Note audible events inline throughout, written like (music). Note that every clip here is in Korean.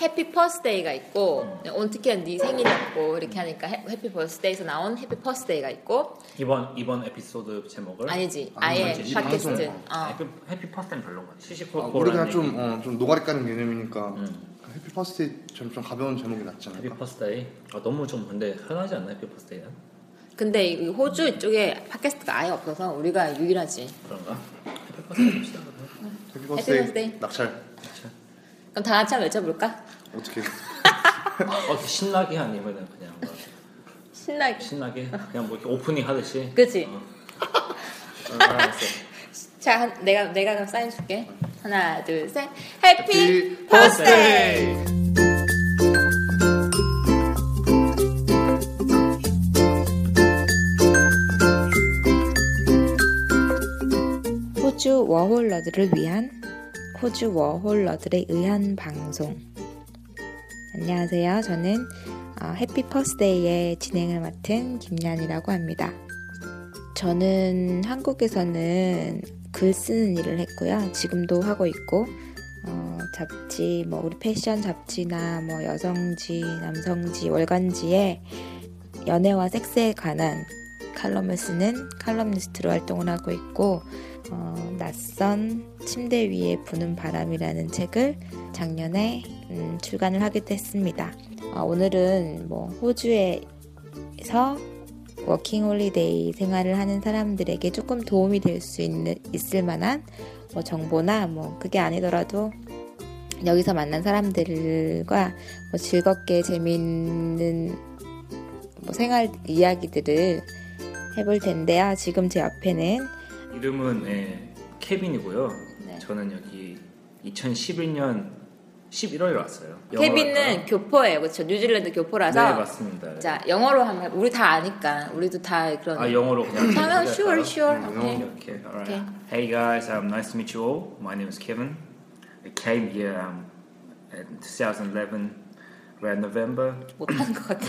해피 퍼스데이가 있고 오늘 특히 네 생일이었고 이렇게 하니까 해, 해피 퍼스데이에서 나온 해피 퍼스데이가 있고 이번 이번 에피소드 제목을 아니지 아예 팟캐스트. 어. 해피, 해피 퍼스트는 별로인 거 같아. 아, 시시콜콜. 우리 그냥 좀, 어, 좀 노가리 까는 개념이니까 음. 해피 퍼스데이 좀, 좀 가벼운 제목이 낫지 해피 않을까? 퍼스데이. 아, 너무 좀 근데 흔하지 않나 해피 퍼스데이는? 근데 이 호주 이쪽에 팟캐스트가 아예 없어서 우리가 유일하지 그런가? 해피 퍼스데이 봅시다. 그러면. 해피. 퍼스데이 낙찰 그럼 다 같이 한번 외쳐볼까? 어떻게 어, 신나게 아니면은 그냥 뭐 신나게 신나게 그냥 뭐 이렇게 오프닝 하듯이. 그치? 어. 어, (laughs) 알았어. 자 한- 내가 내가 그럼 사인 줄게 하나 둘 셋 해피 해피 퍼스데이 호주 워홀러들을 위한 호주 워홀러들에 의한 방송. 안녕하세요. 저는 어, 해피 퍼스데이의 진행을 맡은 김연이라고 합니다. 저는 한국에서는 글 쓰는 일을 했고요. 지금도 하고 있고, 어, 잡지, 뭐, 우리 패션 잡지나 뭐, 여성지, 남성지, 월간지에 연애와 섹스에 관한 칼럼을 쓰는 칼럼니스트로 활동을 하고 있고, 어, 낯선 침대 위에 부는 바람이라는 책을 작년에 음, 출간을 하기도 했습니다. 어, 오늘은 뭐 호주에서 워킹 홀리데이 생활을 하는 사람들에게 조금 도움이 될수 있을 만한 뭐 정보나 뭐 그게 아니더라도 여기서 만난 사람들과 뭐 즐겁게 재미있는 뭐 생활 이야기들을 해볼 텐데요. 지금 제 앞에는 이름은 예, 케빈이고요. 네. 저는 여기 2011년 11월에 왔어요. 영어로 케빈은 할까요? 교포예요, 그렇죠? 뉴질랜드 교포라서 네 맞습니다. 자 영어로 하면 우리 다 아니까 우리도 다 그런 아 영어로 그냥 하면 얘기할까요? sure sure 음, 오케이 Okay, okay, all right. Okay. Hey guys, um, nice to meet you all. My name is Kevin. I came here um, in 2011, around November. 못하는 것 같아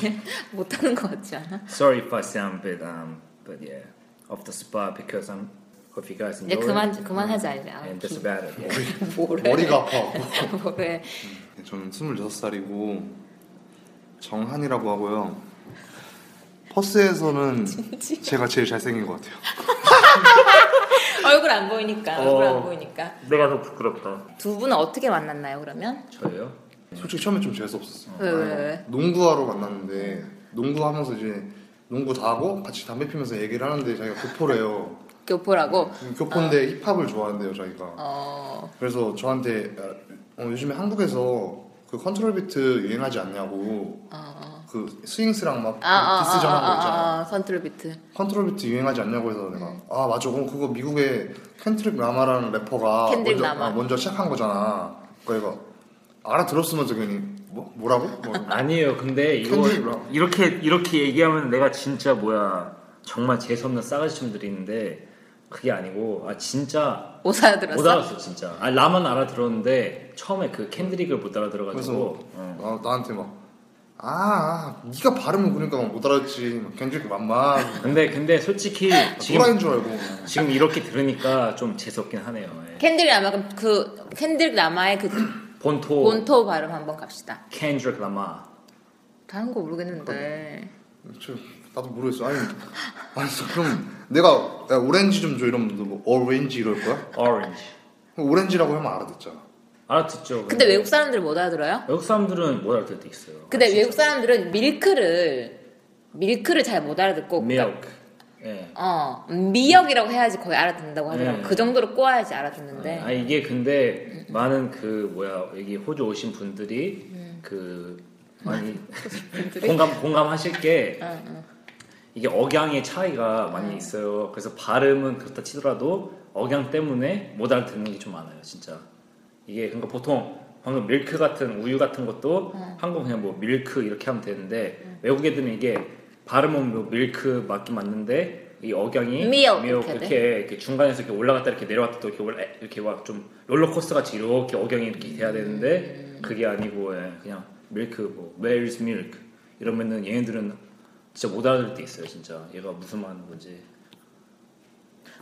못하는 것 같지 않아? Sorry if I sound a bit, um, but yeah, off the spot because I'm. Hope you guys 이제 enjoy. 그만 it. 그만하자 이제 아, And that's 기- about it. Yeah. 뭐래 머리가 아파 (laughs) 뭐래 저는 26살이고 정한이라고 하고요 퍼스에서는 (laughs) 제가 제일 잘생긴 것 같아요 (laughs) 얼굴 안 보이니까 얼굴 안 어. 보이니까 내가 더 부끄럽다. 두 분은 어떻게 만났나요 그러면? 저예요? 솔직히 처음에 좀 재수 없었어요 왜, 왜, 왜? 농구하러 만났는데 농구하면서 이제 농구 다 하고 같이 담배 피면서 얘기를 하는데 자기가 교포래요. (laughs) 교포라고? 교포인데 힙합을 좋아한대요 자기가. 어. 그래서 저한테 어, 요즘에 한국에서 그 컨트롤 비트 유행하지 않냐고 어, 어. 그 스윙스랑 막 아, 아, 디스전 하는 거 있잖아 아, 아, 컨트롤 비트. 컨트롤 비트 유행하지 않냐고 해서 내가 아 맞아. 그럼 그거 미국의 켄드릭 라마라는 래퍼가 먼저. 아, 먼저 시작한 거잖아. 그러니까 알아들었으면서 괜히 뭐 뭐라고? 뭐, 아니에요. 근데 이거. 이렇게 이렇게 얘기하면 내가 진짜 뭐야 정말 재수 없는 싸가지 좀 드리는데 그게 아니고 아 진짜 못 알아들었어? 못 알았어 진짜. 아 라만 알아들었는데 처음에 그 캔드릭을 못 알아들어가지고 어. 아, 나한테 막 아, 아, 네가 발음을 그러니까 막못 알았지 켄드릭 맘마 근데 근데 솔직히 지금 도라인 줄 알고 지금 이렇게 들으니까 좀 재수 없긴 하네요. 예. 켄드릭 라마 그럼 그 켄드릭 라마의 그 본토 본토 발음 한번 갑시다. 켄드릭 라마. 다른 거 모르겠는데. 저, 나도 모르겠어 아니 아니 그럼 내가 야, 오렌지 좀 줘 이러면 너 뭐 orange 이럴 거야? 오렌지. 오렌지라고 하면 알아듣잖아 알아듣죠. 근데 외국 사람들 못 알아들어요? 외국 사람들은 못 있어요. 근데 아. 외국 사람들은 밀크를 밀크를 잘 못 알아듣고 milk. 예. 어 미역이라고 해야지 거의 알아듣는다고 하더라고. 네. 그 정도로 꼬아야지 알아듣는데. 아 이게 근데 많은 그 뭐야 여기 호주 오신 분들이 그 (laughs) 많이 공감 공감하실 게. 이게 억양의 차이가 많이 있어요. 그래서 발음은 그렇다 치더라도 억양 때문에 못 알아듣는 게 좀 많아요, 진짜. 이게 그러니까 보통 방금 밀크 같은 우유 같은 것도 한국 그냥 뭐 밀크 이렇게 하면 되는데 외국 애들은 이게 발음은 뭐 밀크 맞긴 맞는데 이 억양이 Milk milk 이렇게 이렇게, 이렇게 중간에서 이렇게 올라갔다 이렇게 내려왔다 또 이렇게 올라 이렇게 막 좀 롤러코스터 같이 이렇게 억양이 이렇게 돼야 되는데 그게 아니고 예, 그냥 밀크 뭐 where's milk. 이러면은 얘네들은 진짜 못 알아들을 때 있어요 진짜. 얘가 무슨 말하는 건지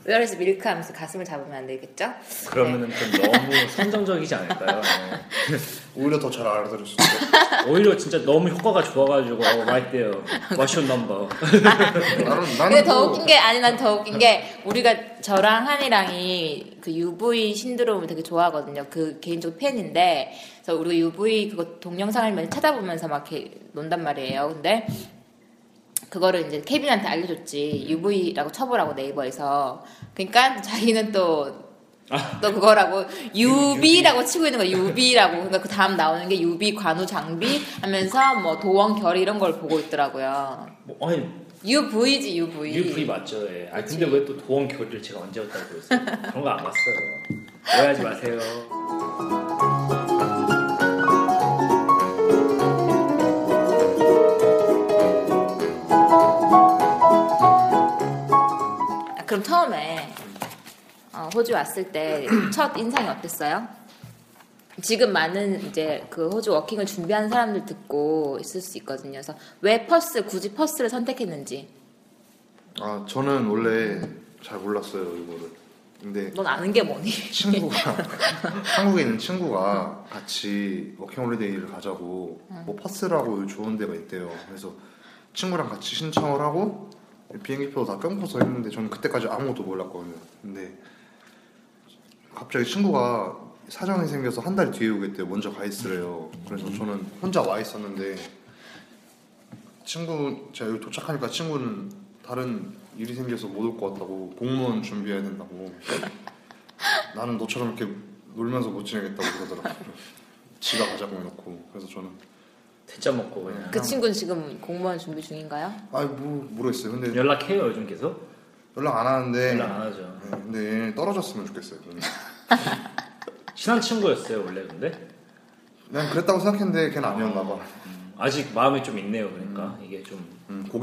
where is milk 하면서 가슴을 잡으면 안 되겠죠? 그러면은 좀 너무 선정적이지 않을까요? (laughs) 오히려 더 잘 알아들을 수 있어. 예. 오히려 진짜 너무 효과가 좋아가지고 어, right there what's your number (laughs) 나는 근데 더 뭐- 웃긴 게 아니 난 더 웃긴 게 우리가 저랑 한이랑이 그 UV 신드롬을 되게 좋아하거든요. 그 개인적 팬인데 그래서 우리가 UV 그거 동영상을 찾아보면서 막 이렇게 논단 말이에요. 근데 그거를 이제 케빈한테 알려줬지. UV라고 쳐보라고 네이버에서. 그러니까 자기는 또또 그거라고 UV라고 치고 있는 거야. UV라고. 그러니까 그 다음 나오는 게 UV 관우 장비 하면서 뭐 도원 결 이런 걸 보고 있더라고요. 뭐, 아니. UV지 UV. UV 맞죠. 예. 아. 근데 왜 또 도원 결의를 제가 언제 왔다고 그랬어요? 그런 거 안 봤어요. 오해하지 마세요 그럼 처음에 어, 호주 왔을 때 첫 인상이 어땠어요? 지금 많은 이제 그 호주 워킹을 준비하는 사람들 듣고 있을 수 있거든요. 그래서 왜 퍼스 굳이 퍼스를 선택했는지 아 저는 원래 잘 몰랐어요 이거를. 근데 넌 아는 게 뭐니? 친구가 (laughs) 한국에 있는 친구가 같이 워킹홀리데이를 가자고 뭐 퍼스라고 좋은 데가 있대요. 그래서 친구랑 같이 신청을 하고 비행기표 다 끊고서 했는데 저는 그때까지 아무것도 몰랐거든요. 근데 갑자기 친구가 사정이 생겨서 한 달 뒤에 오겠대요. 먼저 가 있으래요. 그래서 저는 혼자 와 있었는데 친구 제가 여기 도착하니까 친구는 다른 일이 생겨서 못 올 것 같다고 공무원 준비해야 된다고 (laughs) 나는 너처럼 이렇게 놀면서 못 지내겠다고 그러더라고요. (laughs) 지가 가자고 해놓고 그래서 저는 퇴짜 먹고 그냥 그 친구는 지금 공무원 준비 중인가요? 아뭐 모르겠어요. 근데 연락해요 요즘 계속 연락 안 하는데 연락 안 하죠 네, 근데 얘 떨어졌으면 좋겠어요. 저는. (laughs) 친한 친구였어요 원래 근데 난 그랬다고 생각했는데 걔는 아니었나 봐. 음, 아직 마음이 좀 있네요 그러니까 이게 좀 음, (laughs) 고기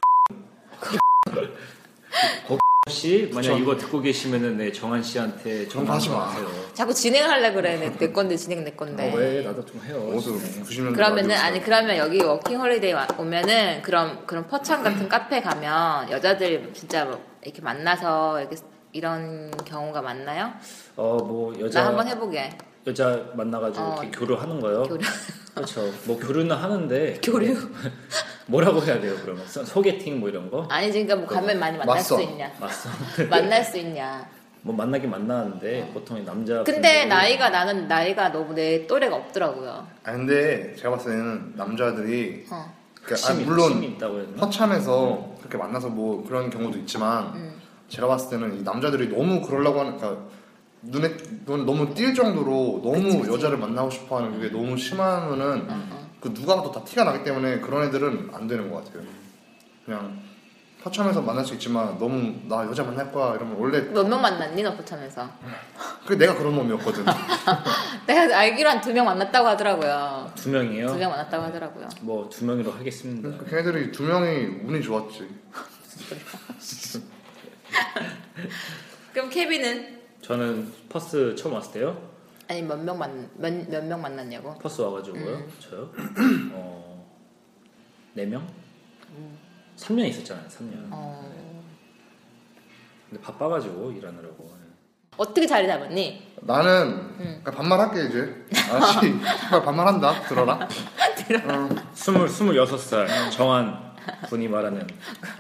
혹 시 만약 그쵸. 이거 듣고 계시면은 네 정한 씨한테 그런 거 하지 마. 전화하세요. 자꾸 진행하려 그래. 내, 내 건데 진행 내 건데. 어, 왜 나도 좀 해요. 어디서 네. 90년대 그러면은 아니 그러면 여기 워킹 홀리데이 와- 오면은 그런 그런 포천 같은 카페 가면 여자들 진짜 뭐 이렇게 만나서 이렇게 이런 경우가 많나요? 어뭐 여자 나 한번 해보게. 여자 만나가지고 어. 이렇게 교류하는 거요. 교류. 그렇죠. 뭐 교류는 하는데 교류. 뭐라고 해야 돼요 그러면 소- 소개팅 뭐 이런 거 아니 그러니까 뭐 가면 많이 만날 맞서. 수 있냐? 맞어. (laughs) 만날 수 있냐? 뭐 만나긴 만나는데 보통 남자. 근데 나이가 나는 나이가 너무 내 또래가 없더라고요. 아 근데 제가 봤을 때는 남자들이 어. 그러니까 아, 물론? 허참해서 그렇게 만나서 뭐 그런 경우도 있지만 음. 제가 봤을 때는 이 남자들이 너무 그러려고 하는 그러니까 눈에 눈 너무 띌 정도로 너무 여자를 만나고 싶어하는 그게 너무 심하면은 어, 그 누가 봐도 다 티가 나기 때문에 그런 애들은 안 되는 것 같아요. 그냥 허참해서 만날 수 있지만 너무 나 여자 만날 거야 이러면 원래 몇 명 만났니 너 포천에서? (laughs) 그 내가 그런 놈이었거든. (laughs) 내가 알기로 한 두 명 만났다고 하더라고요. 두 명이요. 두 명 만났다고 하더라고요. 뭐 두 명으로 하겠습니다. 그러니까 걔네들이 두 명이 운이 좋았지. 그럼 케빈은 저는 퍼스 처음 왔을 때요. 아니 몇 명 만 몇 몇 명 만났냐고? 퍼스 와가지고요. 음. 저요. (clears throat) 어, 네 명? 3년 있었잖아요. 3년. 어. 근데 바빠가지고 일하느라고. 어떻게 자리 잡았니? 나는 음. 그냥 반말할게 이제. 아씨, (laughs) 정말 반말한다. 들어라. 어, 스물 스물여섯 살 정한 분이 말하는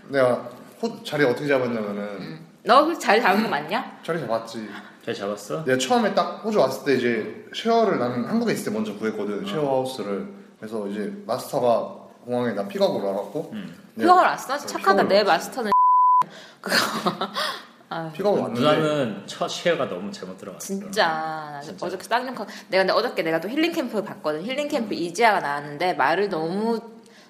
내가 호, 자리 어떻게 잡았냐면은 너 자리 잡은 거 맞냐? 자리 잡았지. 잘 잡았어? 내가 처음에 딱 호주 왔을 때 이제 share를 나는 한국에 있을 때 먼저 구했거든. 쉐어하우스를. 그래서 이제 마스터가 공항에 나 픽업으로 와갖고 음. 내가 픽업을 왔어? 착하다. 픽업을 내. 마스터는 (laughs) 그거 아, 픽업을 왔는데 누나는 첫 share가 너무 잘못 들어갔어. 진짜 나 진짜. 어저께 쌍욕 내가 근데 어저께 내가 또 힐링 캠프 봤거든 힐링 캠프 이지아가 나왔는데 말을 너무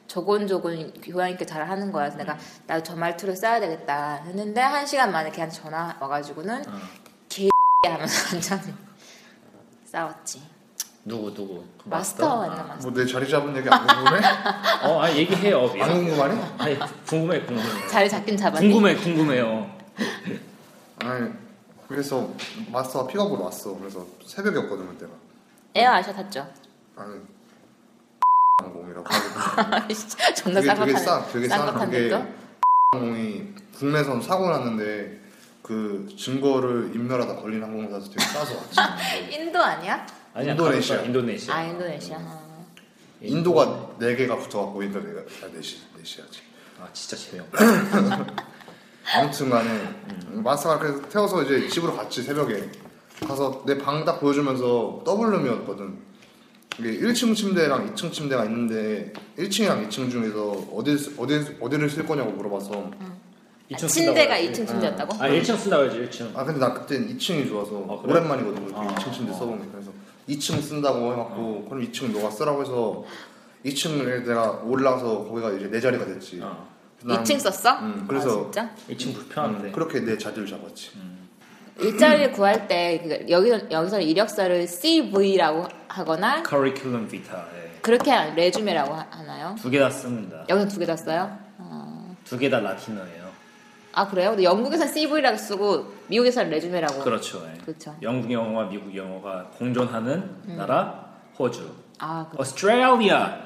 조곤조곤 교양 있게 잘 하는 거야 그래서 내가 나도 저 말투를 써야 되겠다 했는데 한 시간 만에 걔한테 전화 와가지고는 어. 개 하면서 (laughs) 완전 싸웠지 누구 누구? 그 마스터 아. 맞나 마스터 뭐 내 자리 잡은 얘기 안 궁금해? 어, 아 얘기해요. 안 궁금하니? 아니 궁금해 궁금해. 자리 잡긴 잡았니? 궁금해 궁금해요. 아니 그래서 마스터가 픽업으로 왔어. 그래서 새벽이었거든 그때가. 에어 아셔 탔죠? 아니 (laughs) 항공이라고 하거든. (laughs) 존나 그게 되게 싸, 되게 싼 쌍욕한데 게 또? 항공이 국내선 사고 났는데 그 증거를 인멸하다 걸린 항공사에서 되게 싸서 왔지. (laughs) 인도 아니야? 아니야, 인도네시아. 인도네시아. 아 인도네시아 아. 인도가 네 개가 붙어갖고 인도 네가 아, 넷이 넷이야지. 아 진짜 재미없다. (laughs) 아무튼간에 마스터가 그래서 태워서 이제 집으로 갔지 새벽에 가서 내 방 딱 보여주면서 더블룸이었거든. 이게 1층 침대랑 2층 침대가 있는데 1층이랑 2층 중에서 어디 어디 어디를 쓸 거냐고 물어봐서 이 층 침대가 쓴다고 해야지. 2층 침대였다고? 아 1층 쓴다고 해야지 1층. 아 근데 나 그때 2층이 좋아서 아, 그래? 오랜만이거든 아, 2층 침대 아. 써본 게 그래서 2층 쓴다고 해갖고 그럼 2층 너가 쓰라고 해서 2층을 내가 올라가서 거기가 이제 내 자리가 됐지. 어. 그래서 난- 2층 썼어? 응, 그래서 아, 진짜? 1층 불편한데. 그렇게 내 자리를 잡았지. 일자리를 구할 때 그, 여기서 여기서 이력서를 CV라고 하거나 커리큘럼 비타. 예. 그렇게 하- 레주메라고 하- 하나요? 두 개 다 씁니다. 여기서 두 개 다 써요? 두개 다 라틴어예요. 아 그래요? 근데 영국에서 CV라고 쓰고 미국에서는 레주메라고. 그렇죠. 예. 그렇죠. 영국 영어와 미국 영어가 공존하는 나라 호주. 아, 그, Australia.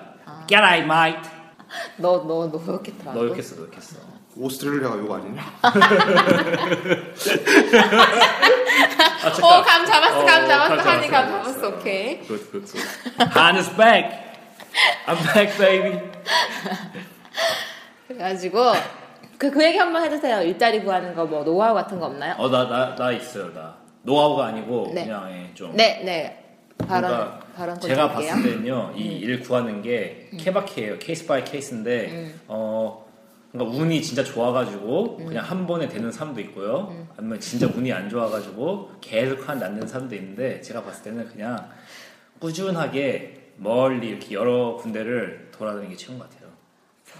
Get out, mate. (laughs) 너, 너, 너 이렇게 들어. 너 이렇게 써, 너 이렇게 써. 오스트레일리아가 욕 아니냐? (laughs) 아, 잠깐. 어, 감 잡았어, 어, 감 잡았어. 감 한이 감 잡았어. 오케이. Good, good, good. Han is back. I'm back, baby. (laughs) 그래가지고, 그, 그 얘기 한번 해주세요. 일자리 구하는 거, 뭐, 노하우 같은 거 없나요? 어, 나, 나, 나 있어요, 나. 노하우가 아니고, 네. 그냥, 예, 좀. 네, 네. 발언, 그러니까 발언 제가 드릴게요. 봤을 때는요, 이 일 구하는 게 케바케예요. case by case인데, 어, 그러니까 운이 진짜 좋아가지고 그냥 한 번에 되는 사람도 있고요. 아니면 진짜 운이 안 좋아가지고 계속 한 낫는 사람도 있는데, 제가 봤을 때는 그냥 꾸준하게 멀리 이렇게 여러 군데를 돌아다니는 게 최고인 것 같아요.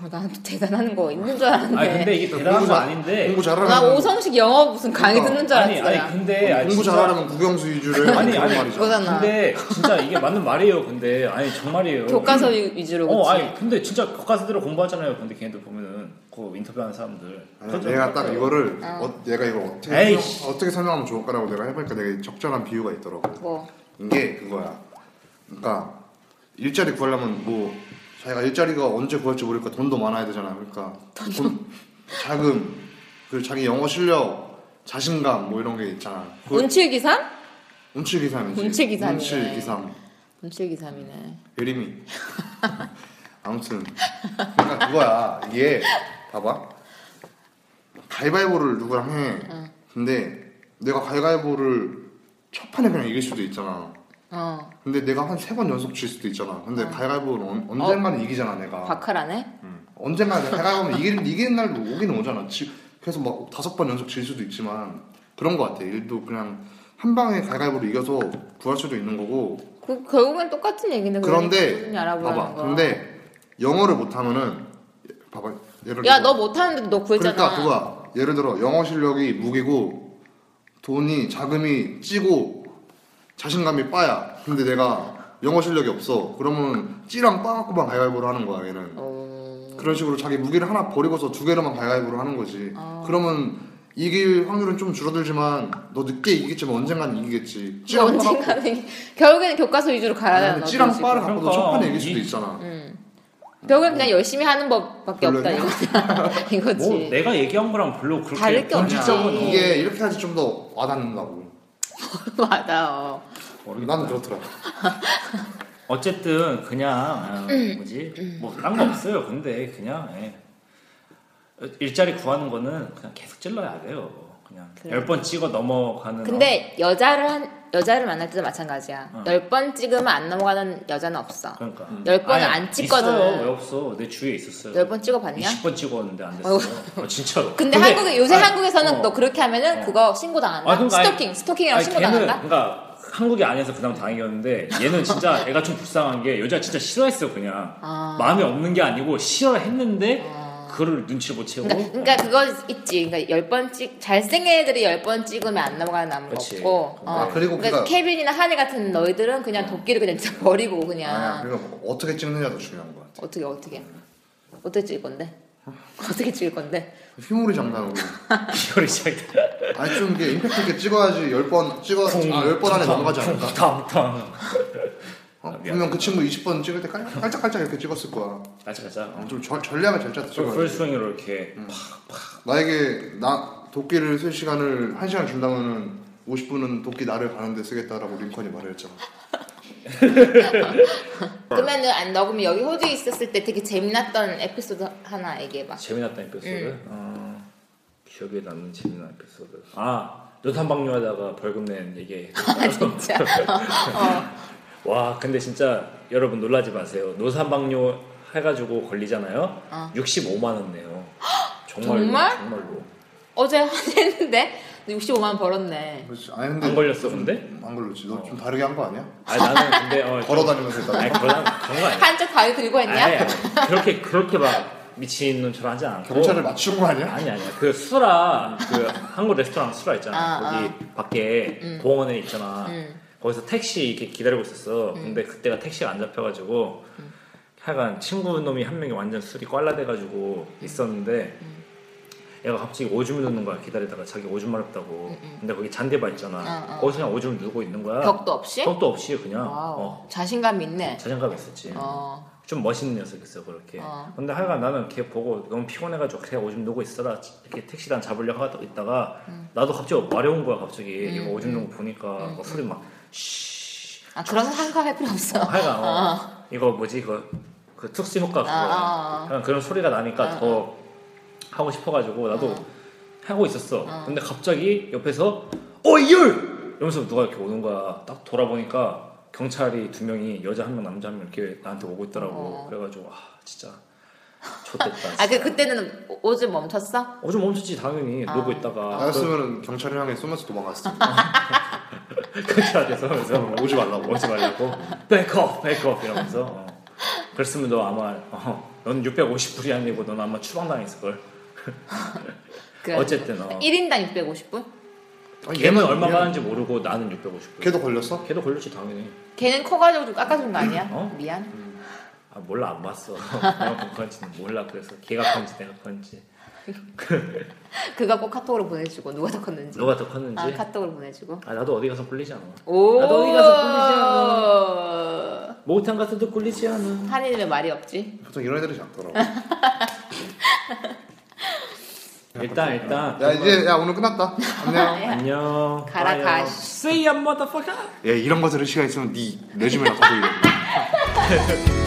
어, 나는 대단한 거 있는 줄 알았는데. 아니 근데 이게 대단한 거 잘- 아닌데, 공부 나 잘하면 오성식 영어 무슨 강의 그러니까. 듣는 줄 아니 알았어요. 아니 근데 아니, 공부 진짜- 잘하려면 국영수 위주로 아니, 아니, 말이죠. 그거잖아. 근데 진짜 이게 맞는 말이에요. 근데 아니 정말이에요. 교과서 위- 위주로 어, 그치? 아니 근데 진짜 교과서대로 공부하잖아요. 근데 걔네들 보면은 그 인터뷰하는 사람들. 아니, 그렇죠. 내가 딱 이거를 어, 내가 이걸 어떻게. 설명, 어떻게 설명하면 좋을까라고 내가 해보니까 되게 적절한 비유가 있더라고. 뭐 이게 그거야. 그러니까 일자리 구하려면 뭐 자기가 일자리가 언제 구할지 모르니까 돈도 많아야 되잖아. 그러니까 돈, 자금, 그리고 자기 영어 실력, 자신감 뭐 이런 게 있잖아. 운칠기삼? 운칠기삼이지. 운칠기삼이네. 운칠기삼. 운칠기삼이네. 예림이. (laughs) 아무튼 그러니까 그거야. 이게 봐봐. 가위바위보를 누구랑 해. 근데 내가 가위바위보를 첫 판에 그냥 이길 수도 있잖아. 어 근데 내가 한 세 번 연속 질 수도 있잖아. 근데 가위바위보는 언, 언젠가는 이기잖아 내가. 바카라네? 응. 언젠가 내가 가위바위보면 이기는, 이기는 날도 오기는 오잖아. 지, 그래서 막 다섯 번 연속 질 수도 있지만 그런 거 같아. 일도 그냥 한 방에 가위바위보로 이겨서 구할 수도 있는 거고. 그 결국엔 똑같은 얘기인데 그런데 봐봐. 거. 근데 영어를 못하면은 봐봐. 예를 야 들어 너 못하는데 너 구했잖아. 그러니까 그거야. 예를 들어 영어 실력이 무기고 돈이 자금이 찌고 자신감이 빠야. 근데 내가 영어 실력이 없어. 그러면 찌랑 빠 갖고만 가위바위보를 하는 거야 얘는. 어... 그런 식으로 자기 무기를 하나 버리고서 두 개로만 가위바위보를 하는 거지. 아. 그러면 이길 확률은 좀 줄어들지만 너 늦게 이기겠지만 언젠간 이기겠지. 찌랑 빠 갖고 언젠가는 이게- 결국에는 교과서 위주로 가야 거지. 찌랑. 빠를 갖고도 그러니까 첫 판에 이길 수도 이- 있잖아. 응. 결국엔 그냥 열심히 하는 법밖에 없다. 이거지. (laughs) 이거지. 뭐 내가 얘기한 거랑 별로 그렇게 다를 게 없지. 이게 이렇게 해야지 좀 더 와닿는다고. (laughs) 맞아. 어. 나는 그렇더라. (laughs) 어쨌든 그냥 아, 음. 뭐지 뭐딴 거 없어요. 근데 그냥 예. 일자리 구하는 거는 그냥 계속 찔러야 돼요. 그냥 그래. 열번 찍어 넘어가는. 근데 여자를 한 여자를 만날 때도 마찬가지야. 어. 열번 찍으면 안 넘어가는 여자는 없어. 어, 그러니까 열 번은 아니, 안 찍거든. 있어요. 왜 없어? 내 주위에 있었어요. 열 번 찍어봤냐? 20번 찍었는데 안 됐어. 어, 진짜로. (laughs) 근데, 한국에 요새 아니, 한국에서는 어. 너 그렇게 하면은 어. 그거 신고 당한다. 아, 그러니까 스토킹, 스토킹이랑 아니, 신고 당한다. 그러니까 한국이 아니어서 그나마 다행이었는데 얘는 진짜 (laughs) 애가 좀 불쌍한 게 여자 진짜 싫어했어 그냥 아. 마음에 없는 게 아니고 싫어했는데 그거를 눈치를 못 채고 그러니까, 그러니까 그거 있지. 그러니까 열 번 찍, 잘생긴 애들이 열 번 찍으면 안 넘어가는 그치. 없고. 어. 아, 그리고 그러니까 그니까- 케빈이나 하니 같은 너희들은 그냥 도끼를 그냥 진짜 버리고 그냥. 그러니까 뭐 어떻게 찍느냐도 중요한 것 같아. 어떻게 어떻게 어떻게 찍을 건데? (laughs) 어떻게 찍을 건데? 휘몰이 장난으로. (laughs) 이거를 시작이다 아니 좀 이게 임팩트 있게 찍어야지 열 번 찍어 아, 열번 안에 넘어가지 않을까? 탕탕 어? 분명 그 친구 20번 찍을 때 깔- 깔짝 깔짝 이렇게 찍었을 거야. 가자 어, 좀 전- 전략을 잘 찍어야지. 풀스윙으로 이렇게 나에게 나 도끼를 쓸 시간을 1시간 준다면은 50분은 도끼 나를 가는데 쓰겠다라고 링컨이 말했잖아. (laughs) 그러면은 안너 그러면 여기 호주에 있었을 때 되게 재미났던 에피소드 하나 얘기해봐. 재미났던 에피소드 어, 기억에 남는 재미난 에피소드 아 노탄방뇨하다가 벌금 낸 얘기 (laughs) 아 진짜. 어. 와 근데 진짜 여러분 놀라지 마세요 노산방뇨 해가지고 걸리잖아요 어. 65만 원 내요 (gasps) 정말로 정말? 정말로 어제 했는데 65만 원 벌었네. 그렇지. 아니 근데 안 걸렸어 근데? 안 걸렸지. 너 좀 다르게 한 거 아니야? 아니 나는 근데 어, (laughs) 걸어 다니면서 했다. 아니 그런 그런 거 아니야 한쪽 다리 들고 했냐? 아니, 아니 그렇게 그렇게 막 미친 놈처럼 하지 않고. 경찰을 맞춘 거 아니야? 아니 아니야. 그 수라 그 한국 레스토랑 수라 있잖아. 아, 거기 밖에 공원에 있잖아. 음. 거기서 택시 이렇게 기다리고 있었어. 근데 그때가 택시가 안 잡혀가지고 하여간 친구 놈이 한 명이 완전 술이 꽐라돼가지고 있었는데 얘가 갑자기 오줌을 누는 거야 기다리다가. 자기 오줌 마렵다고. 근데 거기 잔디밭 있잖아. 어, 어. 거기서 그냥 오줌을 누고 있는 거야. 벽도 없이? 벽도 없이 그냥. Wow. 어, 자신감 있네. 자신감 있었지. 어. 좀 멋있는 녀석이었어 그렇게. 어. 근데 하여간 나는 걔 보고 너무 피곤해가지고 그냥 오줌 누고 있어라 이렇게 택시단 잡으려고 하다 있다가 나도 갑자기 마려운 거야 갑자기 음, 이거 오줌 누고 보니까 막 소리 막 쉬. 아 그런 생각할 필요 없어. 하여간 어. 이거 뭐지 그, 그 특수 효과 그거. 아. 그냥 그런 소리가 나니까 아, 더 하고 싶어가지고 나도 하고 있었어. 근데 갑자기 옆에서 어이열 이러면서 누가 이렇게 오는 거야. 딱 돌아보니까 경찰이 두 명이 여자 한 명 남자 한 명 이렇게 나한테 오고 있더라고. 어. 그래가지고 아 진짜 좋됐다. 아 그 그때는 오- 오줌 멈췄어? 오줌 멈췄지 당연히 아. 놀고 있다가 나였으면 경찰을 향해 쏘면서 도망갔을 텐데. 경찰한테 서면서 오지 말라고. 오지 말라고 백업 백업 이러면서 어. 그랬으면 너 아마 어, 넌 650불이 아니고 넌 아마 추방당했을 걸. (laughs) 그 어쨌든 어. 1인당 650분? 아니, 걔는 얼마 얘는- 받는지 모르고 나는 650불. 걔도 걸렸어? 걔도 걸렸지 당연히. 걔는 커가지고 좀 깎아준 거 아니야? 어? 미안. 아 몰라 안 봤어. 내가 본 건지는 몰라. 그래서 걔가 건지 내가 건지 (laughs) 그거 꼭 카톡으로 보내주고 누가 더 컸는지. 누가 더 컸는지. 아 카톡으로 보내주고. 아 나도 어디 가서 꿀리지 않아. 오. 나도 어디 가서 목욕탕 가서도 꿀리지 않아. 한이는 말이 없지. 보통 이런 애들이 작더라고. (laughs) 일단 일단 야 이제 야 오늘 끝났다. 안녕. (laughs) 안녕. 가라. 가. See ya motherfucker. 야 이런 거 들을 시간 있으면 네 레주메나 써보이겠네. (laughs)